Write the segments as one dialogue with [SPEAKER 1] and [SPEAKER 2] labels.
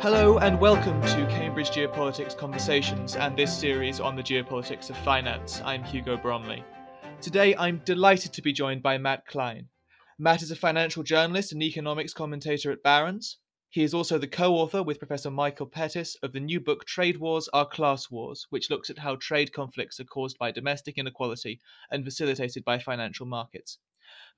[SPEAKER 1] Hello and welcome to Cambridge Geopolitics Conversations and this series on the geopolitics of finance. I'm Hugo Bromley. Today I'm delighted to be joined by Matt Klein. Matt is a financial journalist and economics commentator at Barron's. He is also the co author with Professor Michael Pettis of the new book Trade Wars Are Class Wars, which looks at how trade conflicts are caused by domestic inequality and facilitated by financial markets.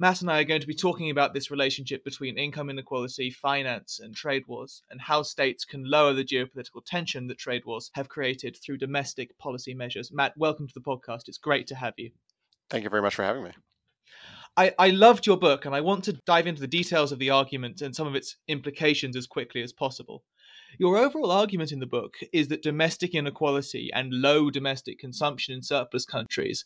[SPEAKER 1] Matt and I are going to be talking about this relationship between income inequality, finance, and trade wars, and how states can lower the geopolitical tension that trade wars have created through domestic policy measures. Matt, welcome to the podcast. It's great to have you.
[SPEAKER 2] Thank you very much for having me.
[SPEAKER 1] I, I loved your book, and I want to dive into the details of the argument and some of its implications as quickly as possible. Your overall argument in the book is that domestic inequality and low domestic consumption in surplus countries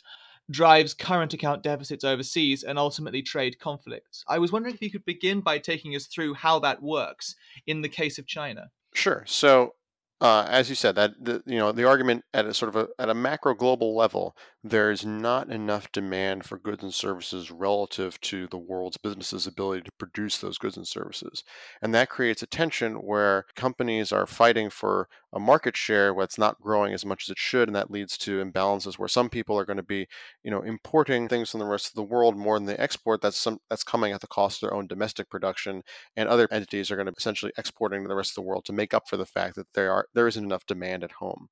[SPEAKER 1] drives current account deficits overseas and ultimately trade conflicts. I was wondering if you could begin by taking us through how that works in the case of China.
[SPEAKER 2] Sure. So, uh, as you said, that the, you know the argument at a sort of a, at a macro global level there's not enough demand for goods and services relative to the world's businesses' ability to produce those goods and services. And that creates a tension where companies are fighting for a market share that's not growing as much as it should, and that leads to imbalances where some people are going to be, you know, importing things from the rest of the world more than they export. That's some that's coming at the cost of their own domestic production, and other entities are going to be essentially exporting to the rest of the world to make up for the fact that there are there isn't enough demand at home.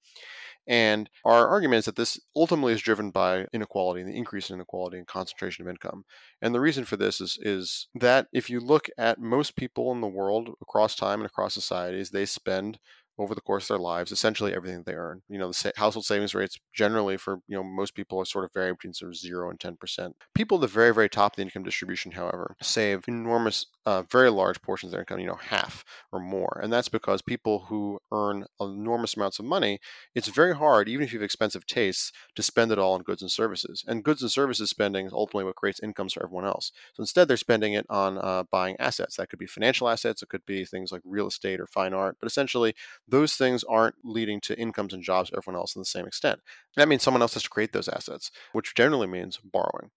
[SPEAKER 2] And our argument is that this ultimately is driven by inequality and the increase in inequality and concentration of income. And the reason for this is, is that if you look at most people in the world across time and across societies, they spend over the course of their lives, essentially everything they earn. You know, the sa- household savings rates generally for you know most people are sort of vary between sort of zero and ten percent. People at the very very top of the income distribution, however, save enormous, uh, very large portions of their income. You know, half or more, and that's because people who earn enormous amounts of money, it's very hard, even if you have expensive tastes, to spend it all on goods and services. And goods and services spending is ultimately what creates incomes for everyone else. So instead, they're spending it on uh, buying assets. That could be financial assets. It could be things like real estate or fine art. But essentially, those things aren't leading to incomes and jobs for everyone else in the same extent. That means someone else has to create those assets, which generally means borrowing.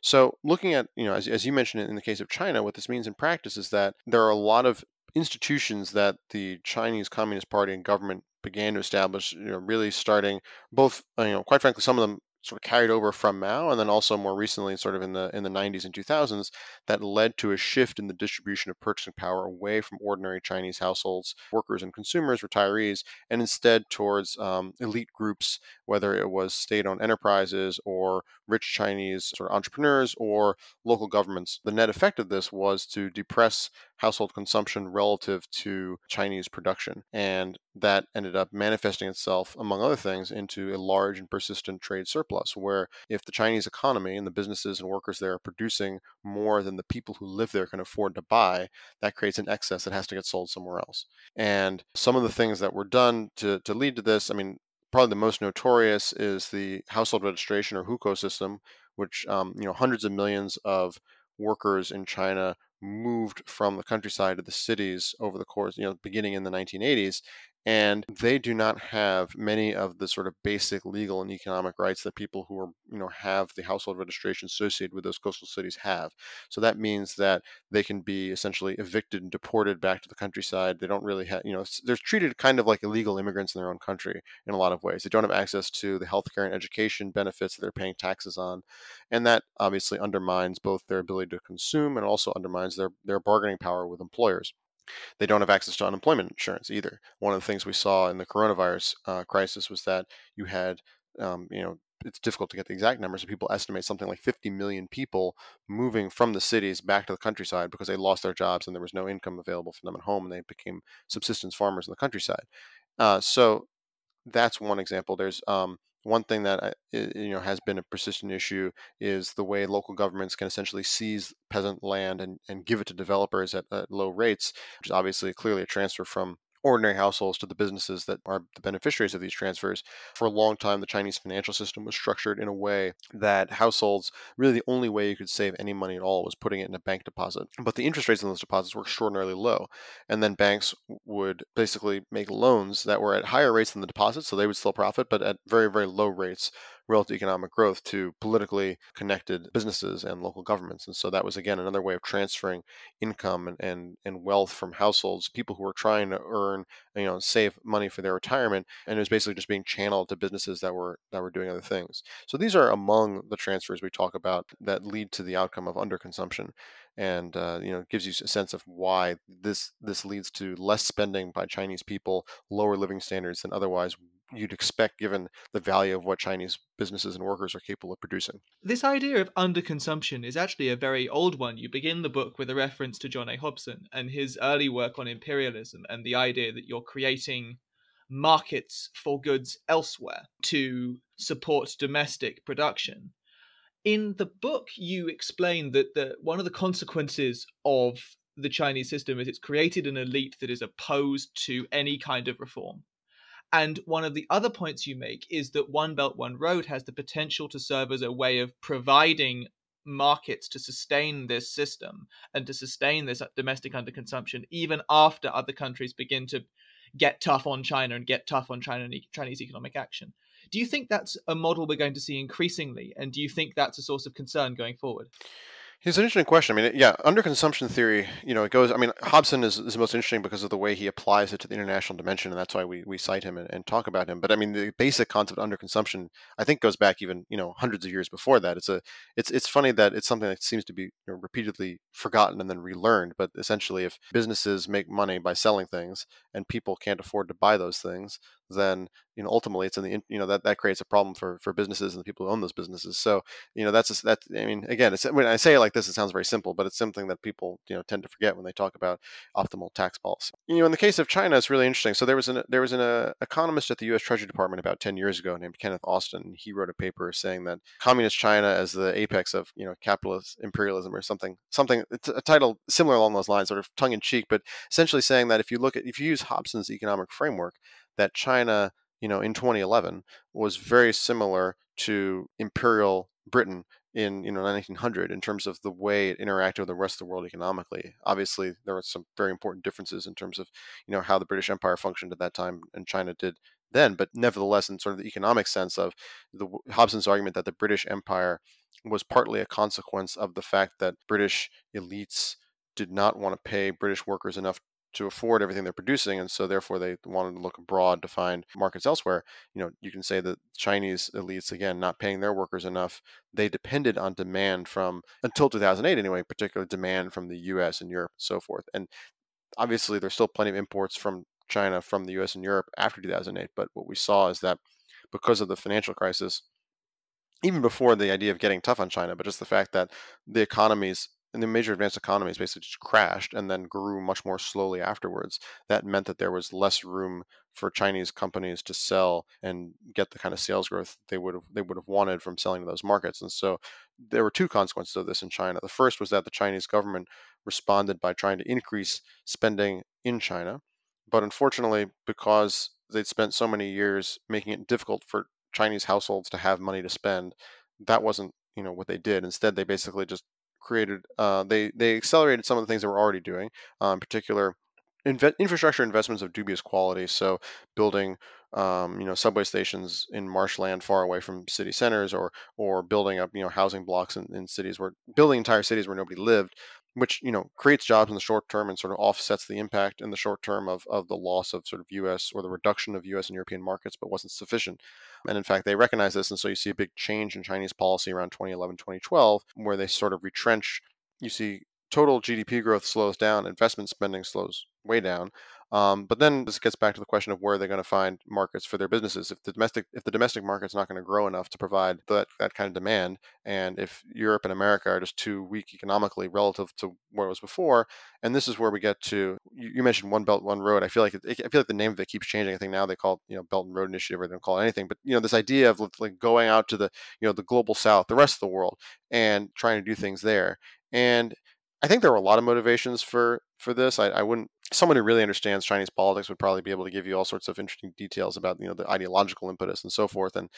[SPEAKER 2] So, looking at, you know, as, as you mentioned in the case of China, what this means in practice is that there are a lot of institutions that the Chinese Communist Party and government began to establish, you know, really starting both, uh, you know, quite frankly, some of them sort of carried over from Mao, and then also more recently, sort of in the in the 90s and 2000s, that led to a shift in the distribution of purchasing power away from ordinary Chinese households, workers and consumers, retirees, and instead towards um, elite groups, whether it was state-owned enterprises or rich Chinese sort of entrepreneurs or local governments. The net effect of this was to depress household consumption relative to Chinese production. And that ended up manifesting itself, among other things, into a large and persistent trade surplus, where if the Chinese economy and the businesses and workers there are producing more than the people who live there can afford to buy, that creates an excess that has to get sold somewhere else. And some of the things that were done to, to lead to this, I mean, probably the most notorious is the household registration or hukou system, which um, you know hundreds of millions of workers in China moved from the countryside to the cities over the course, you know, beginning in the 1980s. And they do not have many of the sort of basic legal and economic rights that people who are, you know, have the household registration associated with those coastal cities have. So that means that they can be essentially evicted and deported back to the countryside. They don't really have, you know, they're treated kind of like illegal immigrants in their own country in a lot of ways. They don't have access to the healthcare and education benefits that they're paying taxes on. And that obviously undermines both their ability to consume and also undermines their, their bargaining power with employers. They don't have access to unemployment insurance either. One of the things we saw in the coronavirus uh, crisis was that you had, um, you know, it's difficult to get the exact numbers, but people estimate something like 50 million people moving from the cities back to the countryside because they lost their jobs and there was no income available for them at home and they became subsistence farmers in the countryside. Uh, so that's one example. There's um, one thing that you know has been a persistent issue is the way local governments can essentially seize peasant land and, and give it to developers at, at low rates, which is obviously clearly a transfer from ordinary households to the businesses that are the beneficiaries of these transfers. For a long time, the Chinese financial system was structured in a way that households really the only way you could save any money at all was putting it in a bank deposit. But the interest rates on those deposits were extraordinarily low. And then banks would basically make loans that were at higher rates than the deposits, so they would still profit, but at very, very low rates relative economic growth to politically connected businesses and local governments. And so that was, again, another way of transferring income and, and, and wealth from households, people who were trying to earn, you know, save money for their retirement. And it was basically just being channeled to businesses that were, that were doing other things. So these are among the transfers we talk about that lead to the outcome of underconsumption and uh, you know gives you a sense of why this this leads to less spending by Chinese people, lower living standards than otherwise you'd expect given the value of what Chinese businesses and workers are capable of producing.
[SPEAKER 1] This idea of underconsumption is actually a very old one. You begin the book with a reference to John A. Hobson and his early work on imperialism and the idea that you're creating markets for goods elsewhere to support domestic production. In the book, you explain that the, one of the consequences of the Chinese system is it's created an elite that is opposed to any kind of reform. And one of the other points you make is that One Belt, One Road has the potential to serve as a way of providing markets to sustain this system and to sustain this domestic underconsumption, even after other countries begin to get tough on China and get tough on China Chinese economic action. Do you think that's a model we're going to see increasingly? And do you think that's a source of concern going forward?
[SPEAKER 2] It's an interesting question. I mean, yeah, underconsumption theory, you know, it goes, I mean, Hobson is, is most interesting because of the way he applies it to the international dimension, and that's why we, we cite him and, and talk about him. But I mean, the basic concept of underconsumption, I think, goes back even, you know, hundreds of years before that. It's a, it's, it's funny that it's something that seems to be you know, repeatedly forgotten and then relearned. But essentially, if businesses make money by selling things and people can't afford to buy those things, then you know ultimately it's in the you know that that creates a problem for for businesses and the people who own those businesses. So you know that's a, that i mean again it's when i say it like this it sounds very simple but it's something that people you know tend to forget when they talk about optimal tax policy. You know in the case of china it's really interesting. So there was an there was an uh, economist at the us treasury department about 10 years ago named kenneth austin he wrote a paper saying that communist china as the apex of you know capitalist imperialism or something something it's a title similar along those lines sort of tongue in cheek but essentially saying that if you look at if you use hobson's economic framework that china you know, in 2011 was very similar to imperial Britain in you know 1900 in terms of the way it interacted with the rest of the world economically. Obviously, there were some very important differences in terms of you know how the British Empire functioned at that time and China did then. But nevertheless, in sort of the economic sense of the Hobson's argument that the British Empire was partly a consequence of the fact that British elites did not want to pay British workers enough to afford everything they're producing, and so therefore they wanted to look abroad to find markets elsewhere. You know, you can say that Chinese elites, again, not paying their workers enough, they depended on demand from until 2008 anyway, particular demand from the U.S. and Europe, and so forth. And obviously, there's still plenty of imports from China from the U.S. and Europe after 2008. But what we saw is that because of the financial crisis, even before the idea of getting tough on China, but just the fact that the economies and the major advanced economies basically just crashed and then grew much more slowly afterwards. That meant that there was less room for Chinese companies to sell and get the kind of sales growth they would have they would have wanted from selling to those markets. And so there were two consequences of this in China. The first was that the Chinese government responded by trying to increase spending in China, but unfortunately, because they'd spent so many years making it difficult for Chinese households to have money to spend, that wasn't you know what they did. Instead, they basically just created uh, they they accelerated some of the things they were already doing, uh, in particular inve- infrastructure investments of dubious quality. So building um, you know subway stations in marshland far away from city centers, or or building up you know housing blocks in, in cities where building entire cities where nobody lived, which you know creates jobs in the short term and sort of offsets the impact in the short term of, of the loss of sort of U.S. or the reduction of U.S. and European markets, but wasn't sufficient. And in fact, they recognize this, and so you see a big change in Chinese policy around 2011, 2012, where they sort of retrench. You see total GDP growth slows down, investment spending slows way down, um, but then this gets back to the question of where they're going to find markets for their businesses. If the domestic if the domestic market's not going to grow enough to provide that, that kind of demand, and if Europe and America are just too weak economically relative to where it was before, and this is where we get to you, you mentioned one belt one road. I feel like it, I feel like the name of it keeps changing. I think now they call it you know Belt and Road Initiative or they don't call it anything. But you know this idea of like going out to the you know the global south, the rest of the world, and trying to do things there. And I think there were a lot of motivations for for this. I, I wouldn't. Someone who really understands Chinese politics would probably be able to give you all sorts of interesting details about you know the ideological impetus and so forth. And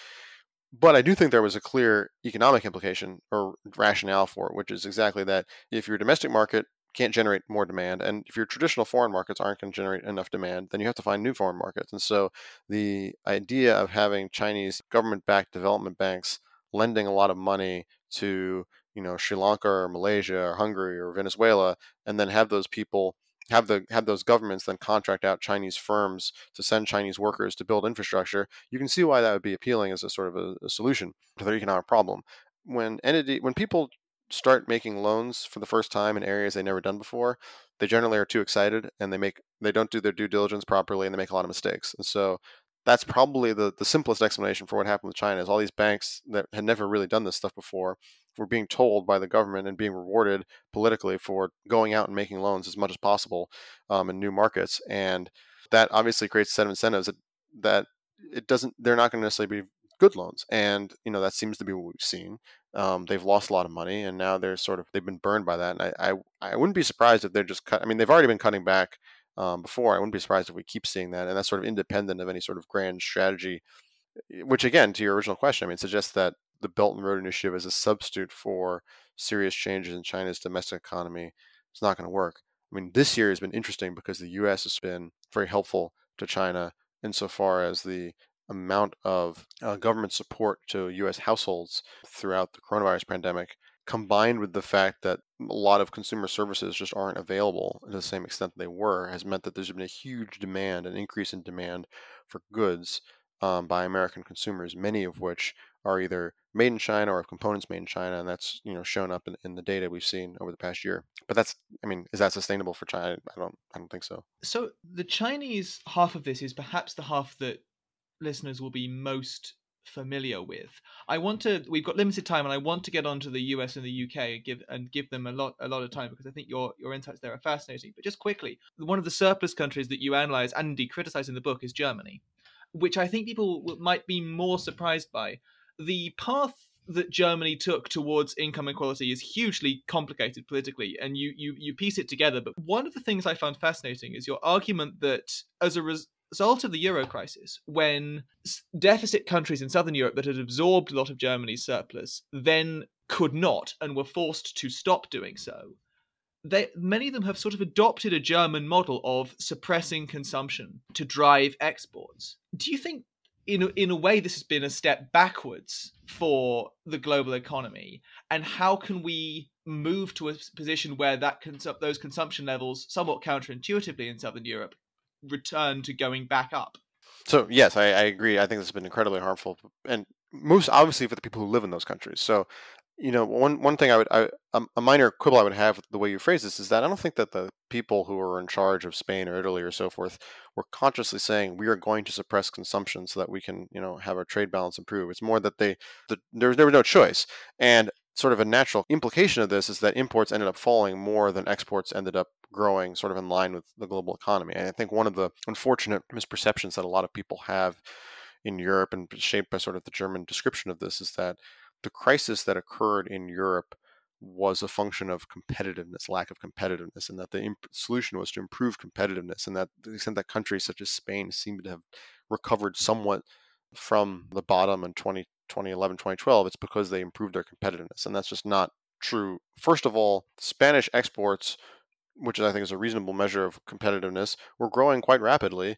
[SPEAKER 2] but I do think there was a clear economic implication or rationale for it, which is exactly that if your domestic market can't generate more demand, and if your traditional foreign markets aren't going to generate enough demand, then you have to find new foreign markets. And so the idea of having Chinese government-backed development banks lending a lot of money to you know Sri Lanka or Malaysia or Hungary or Venezuela, and then have those people have the have those governments then contract out Chinese firms to send Chinese workers to build infrastructure. You can see why that would be appealing as a sort of a, a solution to their economic problem. When entity when people start making loans for the first time in areas they've never done before, they generally are too excited and they make they don't do their due diligence properly and they make a lot of mistakes. And so that's probably the, the simplest explanation for what happened with China is all these banks that had never really done this stuff before were being told by the government and being rewarded politically for going out and making loans as much as possible um, in new markets. And that obviously creates a set of incentives that, that it doesn't, they're not going to necessarily be good loans. And, you know, that seems to be what we've seen. Um, they've lost a lot of money and now they're sort of, they've been burned by that. And I, I, I wouldn't be surprised if they're just cut. I mean, they've already been cutting back um, before. I wouldn't be surprised if we keep seeing that, and that's sort of independent of any sort of grand strategy. Which, again, to your original question, I mean, suggests that the Belt and Road Initiative as a substitute for serious changes in China's domestic economy is not going to work. I mean, this year has been interesting because the U.S. has been very helpful to China insofar as the amount of uh, government support to U.S. households throughout the coronavirus pandemic combined with the fact that a lot of consumer services just aren't available to the same extent they were, has meant that there's been a huge demand, an increase in demand for goods um, by American consumers, many of which are either made in China or have components made in China, and that's you know shown up in, in the data we've seen over the past year. But that's, I mean, is that sustainable for China? I don't, I don't think so.
[SPEAKER 1] So the Chinese half of this is perhaps the half that listeners will be most familiar with. I want to. We've got limited time, and I want to get onto the US and the UK and give and give them a lot a lot of time because I think your your insights there are fascinating. But just quickly, one of the surplus countries that you analyze and indeed criticize in the book is Germany, which I think people might be more surprised by. The path that Germany took towards income equality is hugely complicated politically, and you you you piece it together. But one of the things I found fascinating is your argument that as a res- result of the euro crisis, when deficit countries in southern Europe that had absorbed a lot of Germany's surplus then could not and were forced to stop doing so, they, many of them have sort of adopted a German model of suppressing consumption to drive exports. Do you think, in in a way, this has been a step backwards for the global economy? And how can we move to a position where that cons- those consumption levels, somewhat counterintuitively in southern Europe, return to going back up.
[SPEAKER 2] So yes, I, I agree. I think this has been incredibly harmful, and most obviously for the people who live in those countries. So, you know, one one thing I would, I, a minor quibble I would have with the way you phrase this is that I don't think that the people who are in charge of Spain or Italy or so forth were consciously saying we are going to suppress consumption so that we can, you know, have our trade balance improve. It's more that they, the, there was no choice, and sort of a natural implication of this is that imports ended up falling more than exports ended up growing sort of in line with the global economy. And I think one of the unfortunate misperceptions that a lot of people have in Europe and shaped by sort of the German description of this is that the crisis that occurred in Europe was a function of competitiveness, lack of competitiveness, and that the imp- solution was to improve competitiveness, and that the extent that countries such as Spain seem to have recovered somewhat from the bottom in 20, 2011, 2012, it's because they improved their competitiveness. And that's just not true. First of all, Spanish exports, which I think is a reasonable measure of competitiveness, were growing quite rapidly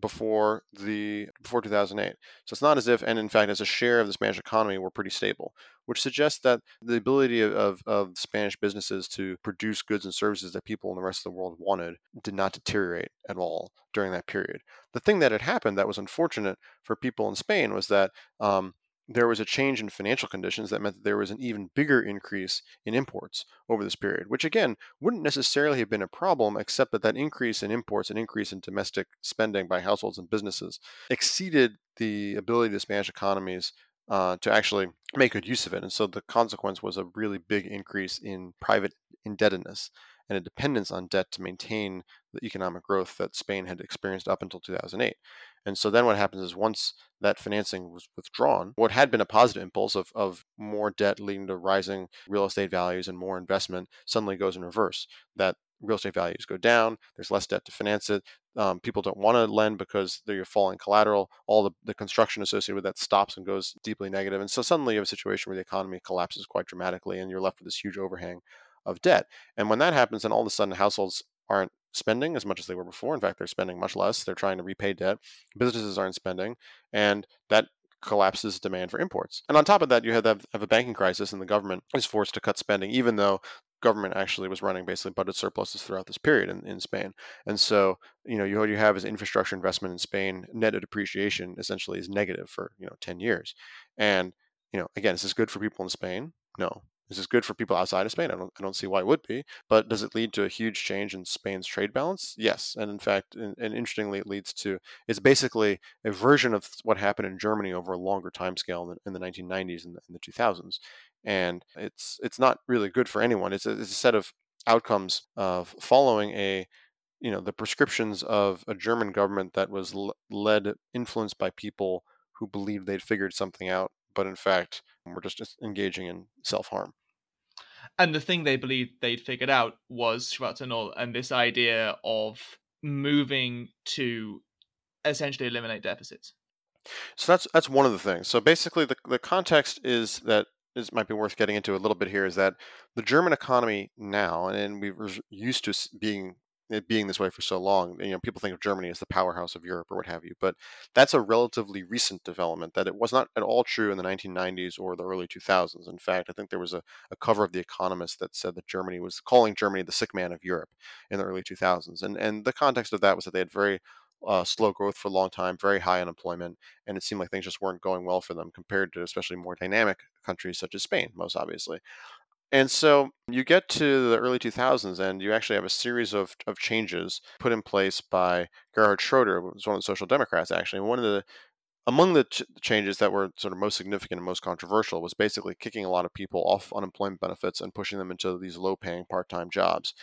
[SPEAKER 2] before the before 2008. So it's not as if, and in fact, as a share of the Spanish economy, we're pretty stable, which suggests that the ability of, of, of, Spanish businesses to produce goods and services that people in the rest of the world wanted did not deteriorate at all during that period. The thing that had happened that was unfortunate for people in Spain was that um, there was a change in financial conditions that meant that there was an even bigger increase in imports over this period, which again wouldn't necessarily have been a problem, except that that increase in imports and increase in domestic spending by households and businesses exceeded the ability of the Spanish economies uh, to actually make good use of it. And so the consequence was a really big increase in private indebtedness and a dependence on debt to maintain the economic growth that Spain had experienced up until 2008. And so then what happens is once that financing was withdrawn, what had been a positive impulse of, of more debt leading to rising real estate values and more investment suddenly goes in reverse. That real estate values go down, there's less debt to finance it. Um, people don't want to lend because they're falling collateral. All the, the construction associated with that stops and goes deeply negative. And so suddenly you have a situation where the economy collapses quite dramatically and you're left with this huge overhang of debt. And when that happens, then all of a sudden households aren't spending as much as they were before. In fact, they're spending much less. They're trying to repay debt. Businesses aren't spending, and that collapses demand for imports. And on top of that, you have, have a banking crisis, and the government is forced to cut spending, even though government actually was running basically budget surpluses throughout this period in, in Spain. And so, you know, you, what you have is infrastructure investment in Spain, net depreciation essentially is negative for, you know, 10 years. And, you know, again, is this good for people in Spain? No. Is this good for people outside of Spain? I don't, I don't see why it would be. But does it lead to a huge change in Spain's trade balance? Yes. And in fact, and, and interestingly, it leads to it's basically a version of what happened in Germany over a longer time scale in the, in the 1990s and the, the 2000s. And it's it's not really good for anyone. It's a, it's a set of outcomes of following a you know the prescriptions of a German government that was led influenced by people who believed they'd figured something out, but in fact were just engaging in self harm.
[SPEAKER 1] And the thing they believed they'd figured out was Schwarze Null and this idea of moving to essentially eliminate deficits.
[SPEAKER 2] So that's that's one of the things. So basically, the the context is that this might be worth getting into a little bit here is that the German economy now, and we were used to being it being this way for so long. You know, people think of Germany as the powerhouse of Europe or what have you, but that's a relatively recent development. That it was not at all true in the 1990s or the early 2000s. In fact, I think there was a, a cover of The Economist that said that Germany was calling Germany the sick man of Europe in the early 2000s, and and the context of that was that they had very uh, slow growth for a long time, very high unemployment, and it seemed like things just weren't going well for them compared to especially more dynamic countries such as Spain, most obviously. And so you get to the early 2000s, and you actually have a series of, of changes put in place by Gerhard Schroeder, who was one of the Social Democrats, actually. One of the among the ch- changes that were sort of most significant and most controversial was basically kicking a lot of people off unemployment benefits and pushing them into these low paying part time jobs.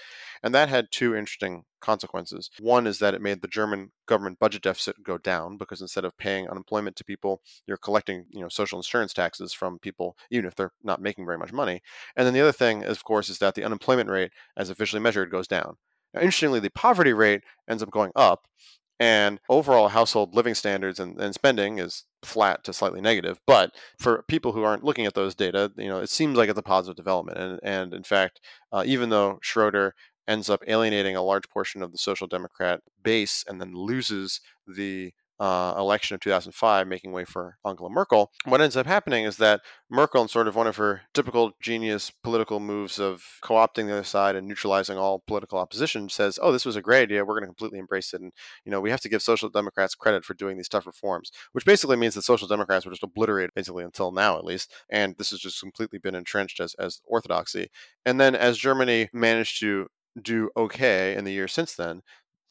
[SPEAKER 2] And that had two interesting consequences. One is that it made the German government budget deficit go down because instead of paying unemployment to people, you're collecting, you know, social insurance taxes from people even if they're not making very much money. And then the other thing, of course, is that the unemployment rate as officially measured goes down. Now, interestingly, the poverty rate ends up going up and overall household living standards and, and, spending is flat to slightly negative but for people who aren't looking at those data you know it seems like it's a positive development. And, and in fact uh, even though schroeder ends up alienating a large portion of the social democrat base and then loses the uh, election of 2005, making way for Angela Merkel. What ends up happening is that Merkel, in sort of one of her typical genius political moves of co opting the other side and neutralizing all political opposition, says, Oh, this was a great idea. We're going to completely embrace it. And, you know, we have to give Social Democrats credit for doing these tough reforms, which basically means that Social Democrats were just obliterated, basically, until now, at least. And this has just completely been entrenched as, as orthodoxy. And then as Germany managed to do okay in the years since then,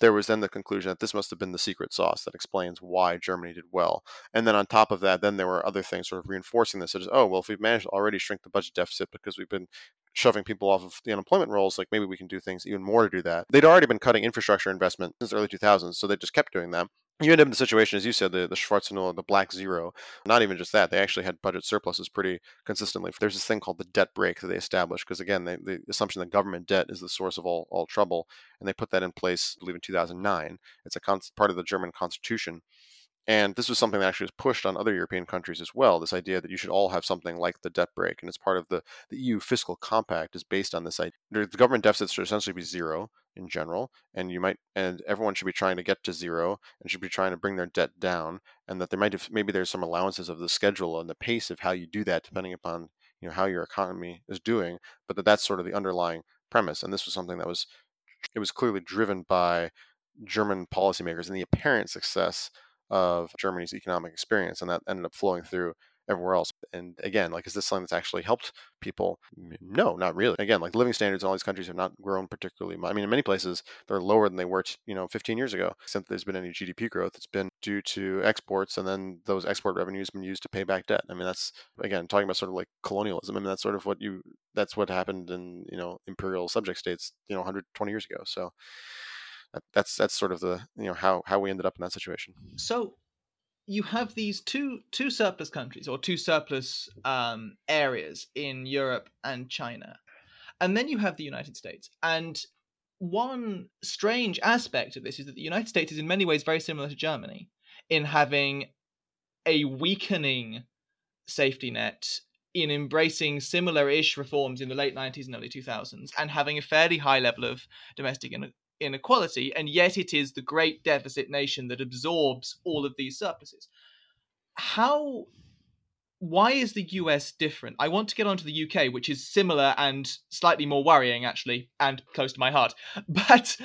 [SPEAKER 2] there was then the conclusion that this must have been the secret sauce that explains why Germany did well. And then on top of that, then there were other things sort of reinforcing this, such as, oh, well, if we've managed to already shrink the budget deficit because we've been shoving people off of the unemployment rolls, like maybe we can do things even more to do that. They'd already been cutting infrastructure investment since the early 2000s, so they just kept doing that you end up in the situation, as you said, the, the Schwarze Null, the black zero. Not even just that, they actually had budget surpluses pretty consistently. There's this thing called the debt brake that they established, because again, they, the assumption that government debt is the source of all, all trouble, and they put that in place, I believe, in 2009. It's a con- part of the German constitution. And this was something that actually was pushed on other European countries as well. This idea that you should all have something like the debt brake, and it's part of the, the EU fiscal compact is based on this idea. The government deficits should essentially be zero in general, and you might and everyone should be trying to get to zero and should be trying to bring their debt down, and that there might have maybe there's some allowances of the schedule and the pace of how you do that depending upon you know how your economy is doing, but that that's sort of the underlying premise. And this was something that was it was clearly driven by German policymakers and the apparent success of Germany's economic experience, and that ended up flowing through everywhere else. And again, like, is this something that's actually helped people? No, not really. Again, like living standards in all these countries have not grown particularly much. I mean, in many places, they're lower than they were, you know, 15 years ago. Since there's been any GDP growth, it's been due to exports, and then those export revenues been used to pay back debt. I mean, that's again talking about sort of like colonialism. I mean, that's sort of what you that's what happened in you know imperial subject states, you know, 120 years ago. So that's that's sort of the you know how how we ended up in that situation.
[SPEAKER 1] So you have these two two surplus countries or two surplus um, areas in Europe and China, and then you have the United States. And one strange aspect of this is that the United States is in many ways very similar to Germany in having a weakening safety net in embracing similar ish reforms in the late 90s and early 2000s and having a fairly high level of domestic inequality, and yet it is the great deficit nation that absorbs all of these surpluses. How why is the US different? I want to get onto the UK, which is similar and slightly more worrying, actually, and close to my heart. But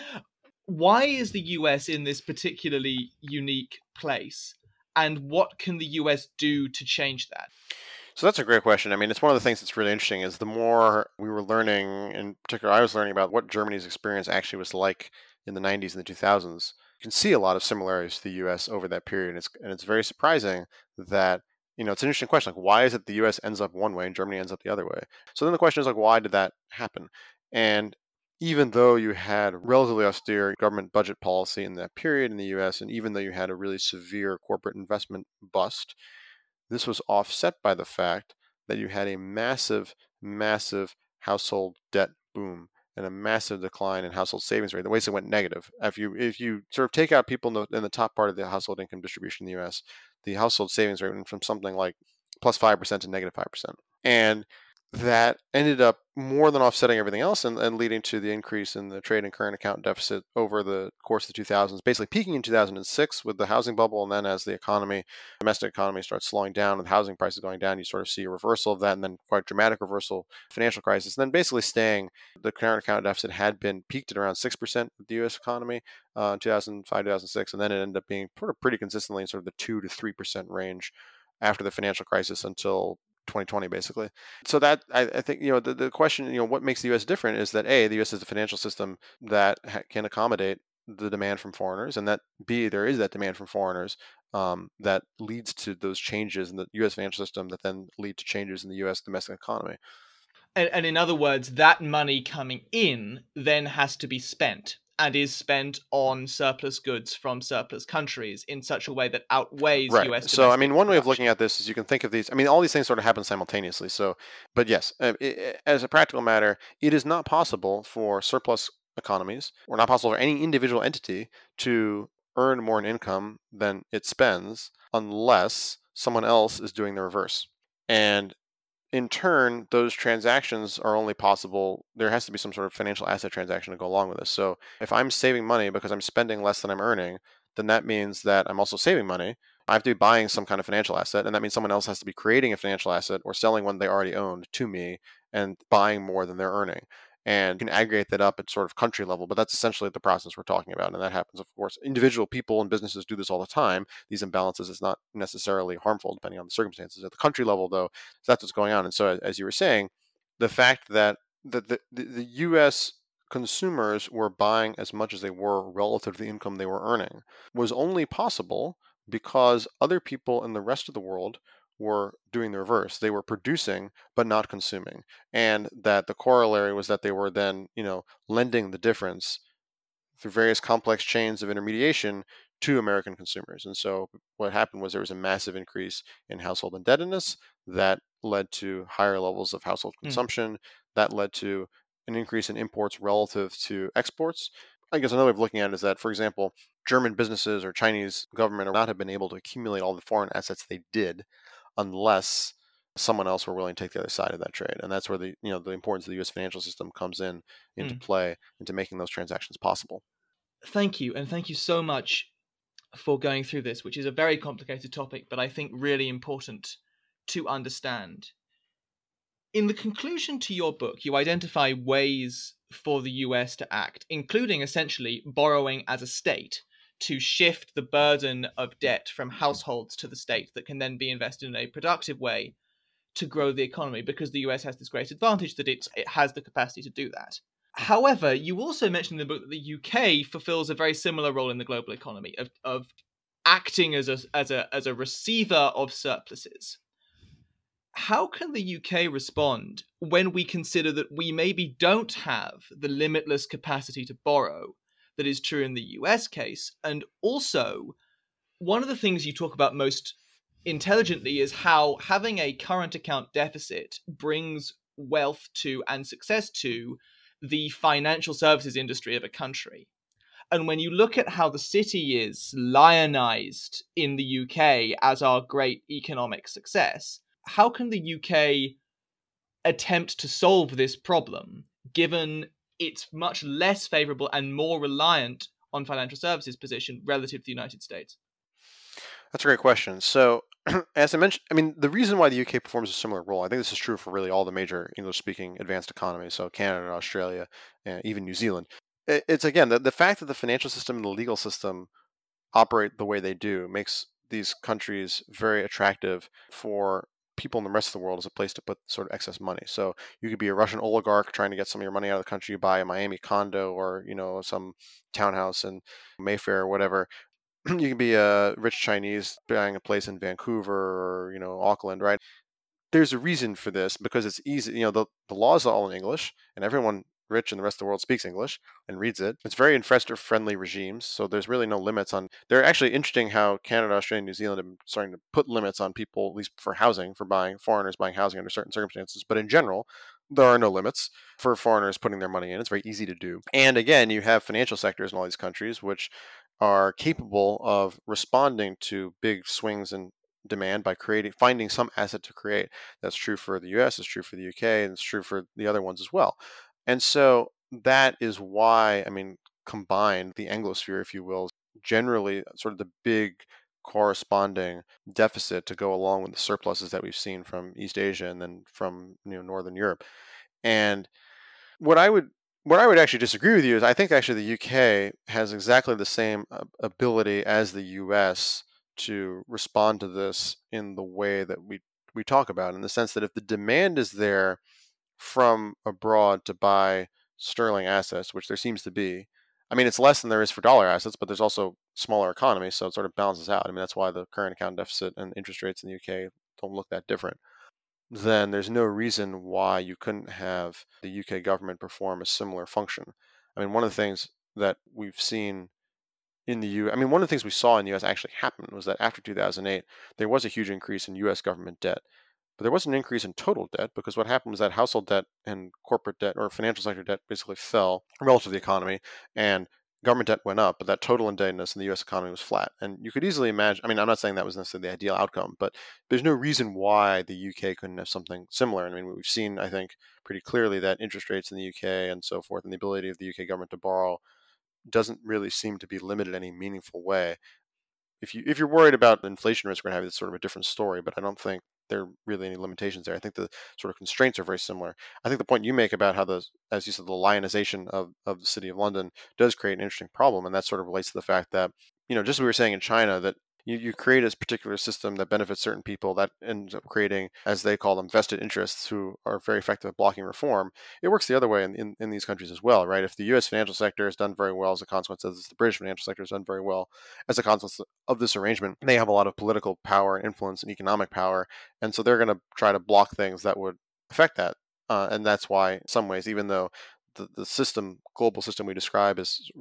[SPEAKER 1] why is the US in this particularly unique place? And what can the US do to change that?
[SPEAKER 2] So that's a great question. I mean, it's one of the things that's really interesting is the more we were learning, in particular, I was learning about what Germany's experience actually was like in the 90s and the 2000s. You can see a lot of similarities to the U.S. over that period, and it's and it's very surprising that you know it's an interesting question. Like, why is it the U.S. ends up one way and Germany ends up the other way? So then the question is like, why did that happen? And even though you had relatively austere government budget policy in that period in the US, and even though you had a really severe corporate investment bust, this was offset by the fact that you had a massive, massive household debt boom and a massive decline in household savings rate. The ways it went negative. If you if you sort of take out people in the, in the top part of the household income distribution in the U.S., the household savings rate went from something like plus five percent to negative five percent, and that ended up more than offsetting everything else and, and, leading to the increase in the trade and current account deficit over the course of the 2000s, basically peaking in 2006 with the housing bubble. And then as the economy, domestic economy starts slowing down and housing prices going down, you sort of see a reversal of that and then quite dramatic reversal, financial crisis. And then basically staying, the current account deficit had been peaked at around 6% of the US economy uh, in 2005, 2006. And then it ended up being pretty consistently in sort of the 2 to 3% range after the financial crisis until 2020 basically. So that I, I, think you know the, the question you know what makes the us different is that a the us is a financial system that ha- can accommodate the demand from foreigners and that b there is that demand from foreigners um, that leads to those changes in the us financial system that then lead to changes in the us domestic economy.
[SPEAKER 1] And, and in other words that money coming in then has to be spent and is spent on surplus goods from surplus countries in such a way that outweighs
[SPEAKER 2] right.
[SPEAKER 1] U.S.
[SPEAKER 2] So, I mean, one way of looking at this is you can think of these. I mean, all these things sort of happen simultaneously. So, but yes, uh, as a practical matter, it is not possible for surplus economies, or not possible for any individual entity to earn more in income than it spends, unless someone else is doing the reverse. And in turn, those transactions are only possible. There has to be some sort of financial asset transaction to go along with this. So if I'm saving money because I'm spending less than I'm earning, then that means that I'm also saving money. I have to be buying some kind of financial asset, and that means someone else has to be creating a financial asset or selling one they already owned to me and buying more than they're earning and can aggregate that up at sort of country level. But that's essentially the process we're talking about. And that happens, of course. Individual people and businesses do this all the time. These imbalances is not necessarily harmful depending on the circumstances. At the country level, though, that's what's going on. And so, as you were saying, the fact that the, the, the U.S. consumers were buying as much as they were relative to the income they were earning was only possible because other people in the rest of the world were doing the reverse. They were producing but not consuming. And that the corollary was that they were then, you know, lending the difference through various complex chains of intermediation to American consumers. And so what happened was there was a massive increase in household indebtedness that led to higher levels of household hmm. consumption. Mm. That led to an increase in imports relative to exports. I guess another way of looking at it is that, for example, German businesses or Chinese government would not have been able to accumulate all the foreign assets they did unless someone else were willing to take the other side of that trade. And that's where the you know the importance of the U.S. financial system comes in into mm. play into making those transactions possible.
[SPEAKER 1] Thank you, and thank you so much for going through this, which is a very complicated topic, but I think really important to understand. In the conclusion to your book, you identify ways for the US to act, including essentially borrowing as a state to shift the burden of debt from households to the state that can then be invested in a productive way to grow the economy because the US has this great advantage that it, it has the capacity to do that. However, you also mentioned in the book that the UK fulfills a very similar role in the global economy of, of acting as a, as, a, as a receiver of surpluses. How can the UK respond when we consider that we maybe don't have the limitless capacity to borrow that is true in the US case, and also one of the things you talk about most intelligently is how having a current account deficit brings wealth to and success to the financial services industry of a country. And when you look at how the city is lionized in the UK as our great economic success, how can the UK attempt to solve this problem given it's much less favorable and more reliant on financial services position relative to the United States?
[SPEAKER 2] That's a great question. So, as I mentioned, I mean, the reason why the UK performs a similar role, I think this is true for really all the major English speaking advanced economies, so Canada, Australia, and even New Zealand. It's again the, the fact that the financial system and the legal system operate the way they do makes these countries very attractive for people in the rest of the world as a place to put sort of excess money. So you could be a Russian oligarch trying to get some of your money out of the country, you buy a Miami condo or you know some townhouse in Mayfair or whatever. you can be a rich Chinese buying a place in Vancouver or you know Auckland, right? There's a reason for this because it's easy. You know the the laws are all in English, and everyone rich and the rest of the world speaks English and reads it. It's very investor friendly regimes, so there's really no limits on. They're actually interesting how Canada, Australia, New Zealand are starting to put limits on people, at least for housing, for buying foreigners buying housing under certain circumstances. But in general, there are no limits for foreigners putting their money in. It's very easy to do. And again, you have financial sectors in all these countries which are capable of responding to big swings in demand by creating finding some asset to create. That's true for the US, it's true for the UK, and it's true for the other ones as well. And so that is why, I mean, combined, the Anglosphere, if you will, generally sort of the big corresponding deficit to go along with the surpluses that we've seen from East Asia and then from you know Northern Europe. And what I would what I would actually disagree with you is I think actually the UK has exactly the same ability as the US to respond to this in the way that we we talk about in the sense that if the demand is there from abroad to buy sterling assets, which there seems to be. I mean, it's less than there is for dollar assets, but there's also smaller economies, so it sort of balances out. I mean, that's why the current account deficit and interest rates in the UK don't look that different. Then there's no reason why you couldn't have the UK government perform a similar function. I mean, one of the things that we've seen in the U. I mean, one of the things we saw in the U.S. actually happen was that after 2008, there was a huge increase in U.S. government debt. But there was an increase in total debt because what happened was that household debt and corporate debt or financial sector debt basically fell relative to the economy, and government debt went up, but that total indebtedness in the U.S. economy was flat. And you could easily imagine. I mean, I'm not saying that was necessarily the ideal outcome, but there's no reason why the UK couldn't have something similar. I mean, we've seen, I think, pretty clearly that interest rates in the UK and so forth, and the ability of the UK government to borrow doesn't really seem to be limited in any meaningful way. If you if you're worried about inflation risk, we're gonna have this sort of a different story. But I don't think there are really any limitations there. I think the sort of constraints are very similar. I think the point you make about how the, as you said, the lionization of, of the city of London does create an interesting problem, and that sort of relates to the fact that, you know, just as we were saying in China, that you, you create a particular system that benefits certain people that ends up creating, as they call them, vested interests who are very effective at blocking reform. It works the other way in, in, in these countries as well, right? If the U.S. financial sector has done very well as a consequence of this, the British financial sector has done very well as a consequence of this arrangement, they have a lot of political power and influence and economic power, and so they're going to try to block things that would affect that. Uh, and that's why, in some ways, even though the, the system, global system we describe is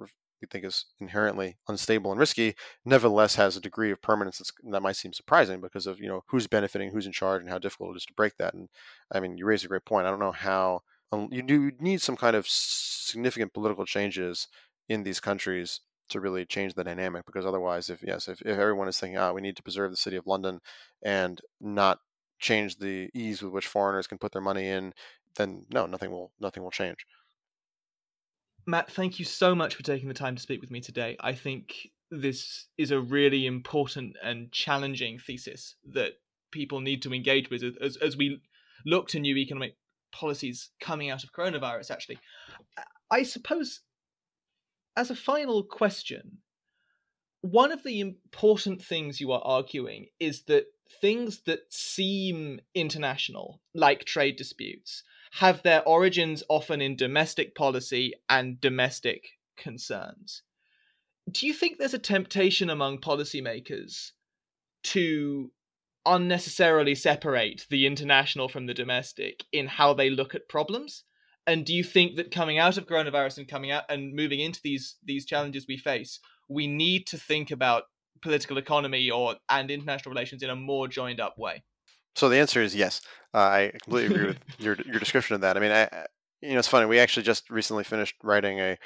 [SPEAKER 2] we think is inherently unstable and risky, nevertheless has a degree of permanence that might seem surprising because of you know who's benefiting, who's in charge, and how difficult it is to break that. And I mean, you raise a great point. I don't know how um, you do need some kind of significant political changes in these countries to really change the dynamic because otherwise if yes if, if everyone is thinking ah we need to preserve the city of london and not change the ease with which foreigners can put their money in then no nothing will nothing will change
[SPEAKER 1] Matt, thank you so much for taking the time to speak with me today. I think this is a really important and challenging thesis that people need to engage with as, as we look to new economic policies coming out of coronavirus, actually. I suppose, as a final question, one of the important things you are arguing is that things that seem international, like trade disputes, have their origins often in domestic policy and domestic concerns. Do you think there's a temptation among policymakers to unnecessarily separate the international from the domestic in how they look at problems? And do you think that coming out of coronavirus and coming out and moving into these these challenges we face, we need to think about political economy or and international relations in a more joined up way?
[SPEAKER 2] So the answer is yes. Uh, I completely agree with your your description of that. I mean, I, you know, it's funny. We actually just recently finished writing a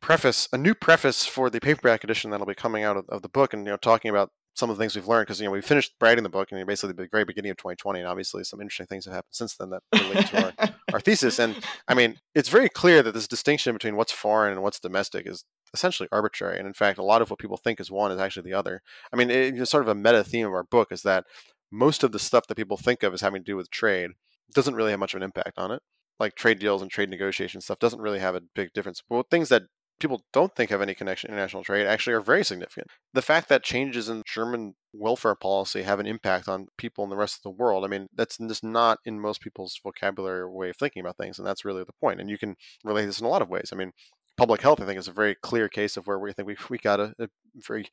[SPEAKER 2] preface, a new preface for the paperback edition that'll be coming out of, of the book, and you know, talking about some of the things we've learned because you know we finished writing the book and basically the very beginning of 2020 and obviously some interesting things have happened since then that relate to our, our thesis and i mean it's very clear that this distinction between what's foreign and what's domestic is essentially arbitrary and in fact a lot of what people think is one is actually the other i mean it's sort of a meta theme of our book is that most of the stuff that people think of as having to do with trade doesn't really have much of an impact on it like trade deals and trade negotiation stuff doesn't really have a big difference but things that people don't think have any connection to international trade actually are very significant. The fact that changes in German welfare policy have an impact on people in the rest of the world, I mean, that's just not in most people's vocabulary way of thinking about things. And that's really the point. And you can relate this in a lot of ways. I mean, public health, I think, is a very clear case of where we think we, we got a, a very,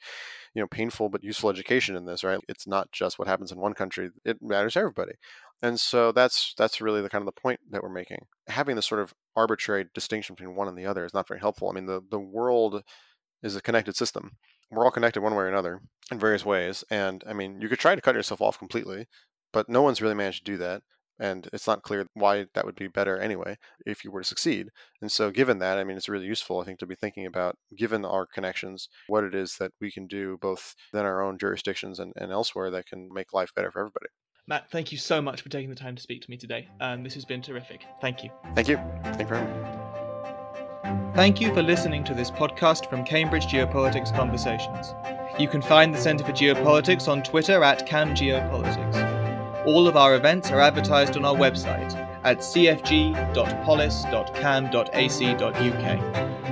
[SPEAKER 2] you know, painful but useful education in this, right? It's not just what happens in one country; it matters to everybody. And so that's that's really the kind of the point that we're making. Having this sort of arbitrary distinction between one and the other is not very helpful. I mean, the the world is a connected system. We're all connected one way or another in various ways. And I mean, you could try to cut yourself off completely, but no one's really managed to do that and it's not clear why that would be better anyway if you were to succeed. And so, given that, I mean, it's really useful, I think, to be thinking about, given our connections, what it is that we can do both in our own jurisdictions and, and elsewhere that can make life better for everybody.
[SPEAKER 1] Matt, thank you so much for taking the time to speak to me today. Um, this has been terrific. Thank you.
[SPEAKER 2] Thank you. Thank you for having me.
[SPEAKER 1] Thank you for listening to this podcast from Cambridge Geopolitics Conversations. You can find the Centre for Geopolitics on Twitter at CamGeopolitics. All of our events are advertised on our website at cfg.polis.cam.ac.uk.